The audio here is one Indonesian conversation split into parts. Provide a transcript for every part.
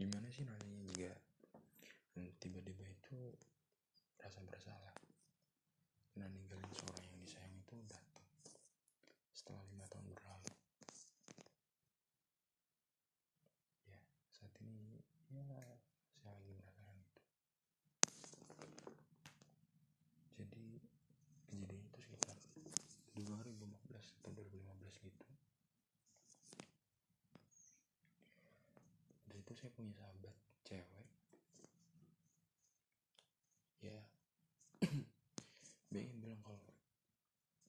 gimana sih rasanya juga tiba-tiba itu rasa bersalah karena ninggalin seorang yang disayang itu datang setelah lima tahun berlalu ya saat ini ya saya lagi merasakan itu jadi kejadian itu sekitar 2014 atau 2015 gitu dari itu saya punya sahabat cewek. Ya. Pengen bilang kalau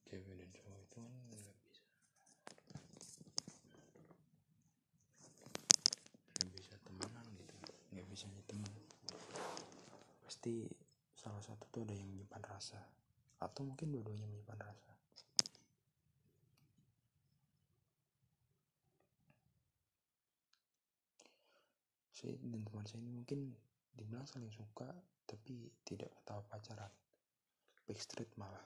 cewek dan cowok itu kan nggak bisa. Nggak bisa temenan gitu. Nggak bisa jadi teman. Pasti salah satu tuh ada yang menyimpan rasa. Atau mungkin dua-duanya menyimpan rasa saya dan teman saya ini mungkin dibilang saling suka tapi tidak tahu pacaran. Backstreet malah.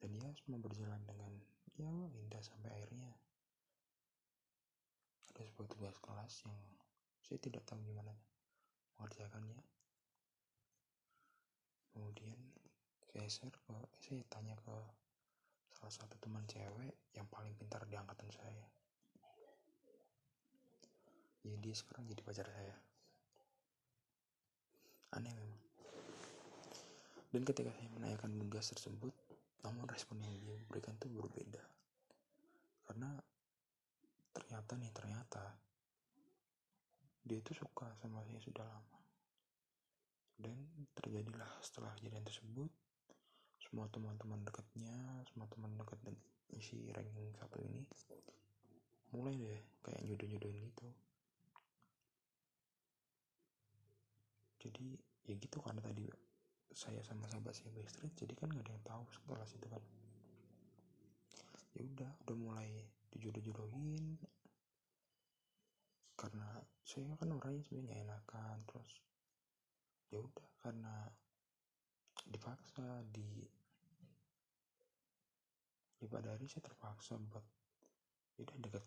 Dan ya semua berjalan dengan ya indah sampai akhirnya. Ada sebuah tugas kelas yang saya tidak tahu gimana mengerjakannya. Kemudian saya share ke saya tanya ke salah satu teman cewek yang paling pintar di angkatan saya. ya dia sekarang jadi pacar saya. Aneh memang. Dan ketika saya menanyakan tugas tersebut namun respon yang dia berikan itu berbeda. Karena ternyata nih ternyata dia itu suka sama saya sudah lama. Dan terjadilah setelah kejadian tersebut semua teman-teman dekatnya semua teman dekat isi ranking satu ini mulai deh kayak nyuduh-nyuduhin gitu jadi ya gitu karena tadi saya sama sahabat saya backstreet jadi kan gak ada yang tahu setelah situ kan. Ya udah udah mulai dijodoh-jodohin. Karena saya kan orangnya sebenarnya enakan terus ya udah karena dipaksa di ya pada hari saya terpaksa buat ya udah deket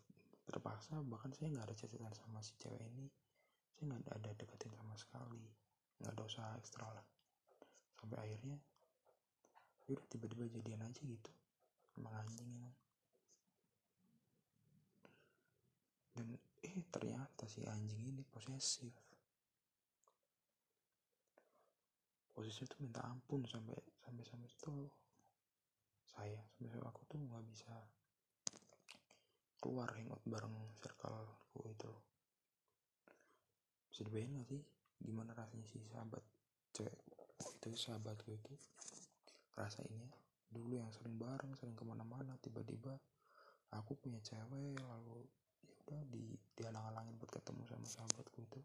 terpaksa bahkan saya nggak ada catatan sama si cewek ini. Saya nggak ada deketin sama sekali nggak ada usaha ekstra lah. Sampai akhirnya udah tiba-tiba jadian aja gitu. Emang anjing emang. Dan eh ternyata si anjing ini posesif. Posesif tuh minta ampun sampai sampai sampai itu saya sampai aku tuh nggak bisa keluar hangout bareng circleku itu. Bisa dibayangin gak sih gimana rasanya si sahabat cewek itu sahabatku itu? Rasainnya? Dulu yang sering bareng sering ke mana-mana tiba-tiba aku punya cewek lalu ya udah di dihalang-halangin buat ketemu sama sahabatku itu.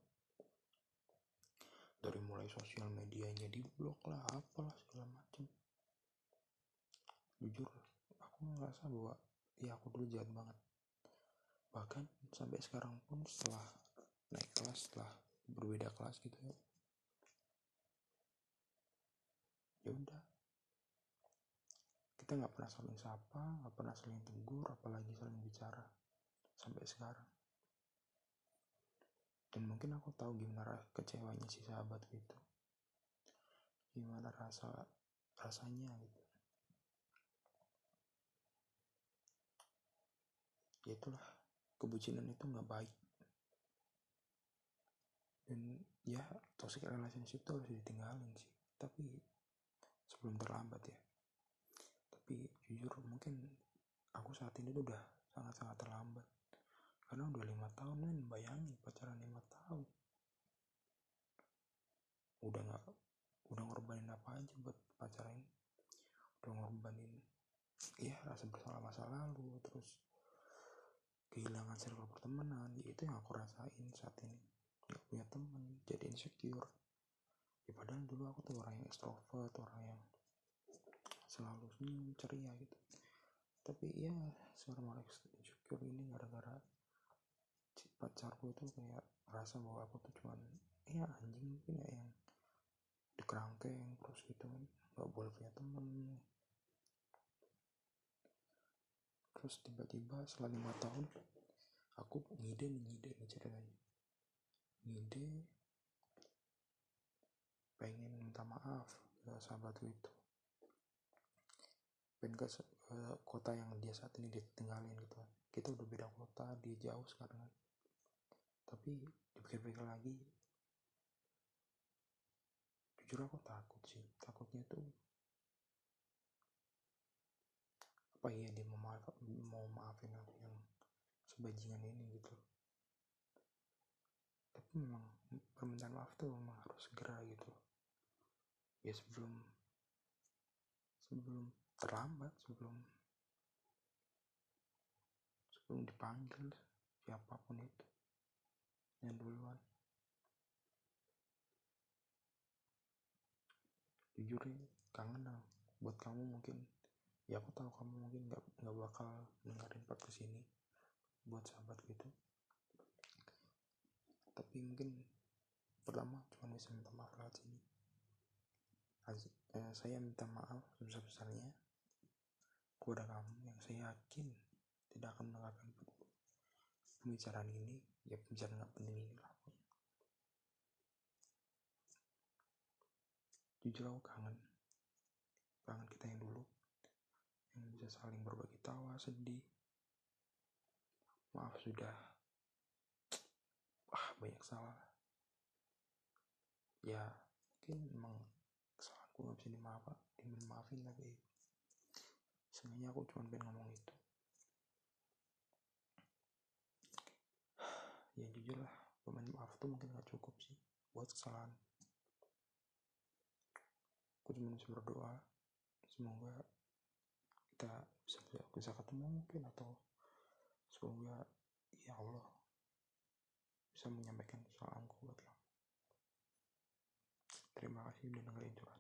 Dari mulai sosial medianya di blok lah apalah segala macem. Jujur aku ngerasa bahwa ya aku dulu jahat banget. Bahkan sampai sekarang pun setelah naik kelas setelah berbeda kelas gitu ya. Ya udah. Kita nggak pernah saling sapa nggak pernah saling tegur apalagi saling bicara sampai sekarang. Dan mungkin aku tahu gimana kecewanya si sahabat gitu gimana rasa rasanya gitu. Ya itulah kebucinan itu nggak baik dan ya toxic relationship itu harus ditinggalin sih. Tapi sebelum terlambat ya. Tapi jujur mungkin aku saat ini udah sangat-sangat terlambat. Karena udah lima tahun men. Bayangin pacaran lima tahun. Udah nggak udah ngorbanin apa aja buat pacaran udah ngorbanin ya rasa bersalah masa lalu terus kehilangan circle pertemanan. Ya itu yang aku rasain saat ini gak punya temen jadi insecure. Ya padahal dulu aku tuh orang yang extrovert orang yang selalu senyum ceria gitu. Tapi ya sekarang malah insecure ini gara-gara pacarku itu kayak rasa bahwa aku tuh cuman ya anjing mungkin ya yang dikerangkeng terus gitu kan. Gak boleh punya temen. Terus tiba-tiba setelah lima tahun aku ngide ngide nih ceritanya ngide pengen minta maaf ke sahabatku itu. Pengen ke, ke kota yang dia saat ini ditinggalin gitu. Kita udah beda kota dia jauh sekarang. Tapi dipikir-pikir lagi jujur aku takut sih. Takutnya tuh apa iya dia mau maaf, mau maafin aku yang sebajingan ini gitu memang permintaan maaf tuh memang harus segera gitu. Ya sebelum sebelum terlambat sebelum sebelum dipanggil siapa pun itu yang duluan. Jujur ya kangen dong buat kamu mungkin ya aku tahu kamu mungkin nggak nggak bakal dengerin podcast ini buat sahabat gitu tapi mungkin pertama cuma bisa minta maaf lewat eh, saya minta maaf sebesar-besarnya kepada kamu yang saya yakin tidak akan mendengarkan pembicaraan ini. Ya pembicaraan nggak penting ini lah. Jujur aku kangen kangen kita yang dulu yang bisa saling berbagi tawa sedih. Maaf sudah ah banyak salah. Ya mungkin memang kesalahanku nggak bisa dimaafin dimaafin tapi sebenarnya aku cuma pengen ngomong itu. Ya jujur lah pemain maaf tuh mungkin gak cukup sih buat kesalahan. Aku cuma bisa berdoa semoga kita bisa bisa ketemu mungkin atau semoga ya Allah menyampaikan kesalahanku buat kamu terima kasih udah dengerin curhatan